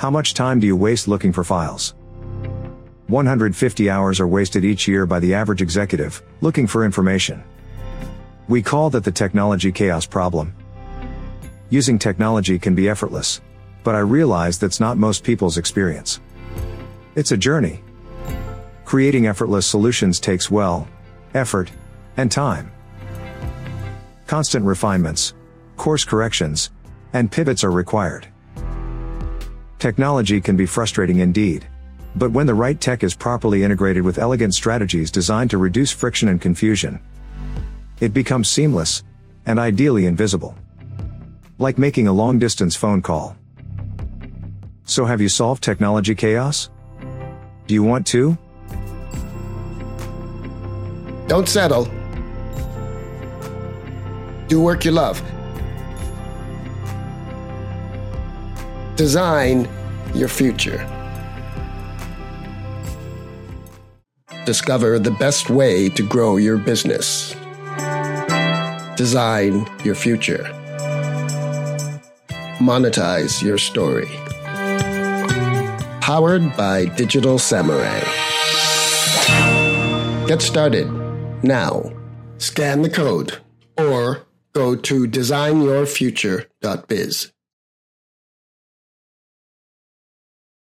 How much time do you waste looking for files? 150 hours are wasted each year by the average executive, looking for information. We call that the technology chaos problem. Using technology can be effortless. But I realize that's not most people's experience. It's a journey. Creating effortless solutions takes well, effort, and time. Constant refinements, course corrections, and pivots are required. Technology can be frustrating indeed. But when the right tech is properly integrated with elegant strategies designed to reduce friction and confusion, it becomes seamless, and ideally invisible. Like making a long distance phone call. So have you solved technology chaos? Do you want to? Don't settle. Do work you love. Design your future. Discover the best way to grow your business. Design your future. Monetize your story. Powered by Digital Samurai. Get started now. Scan the code or go to designyourfuture.biz.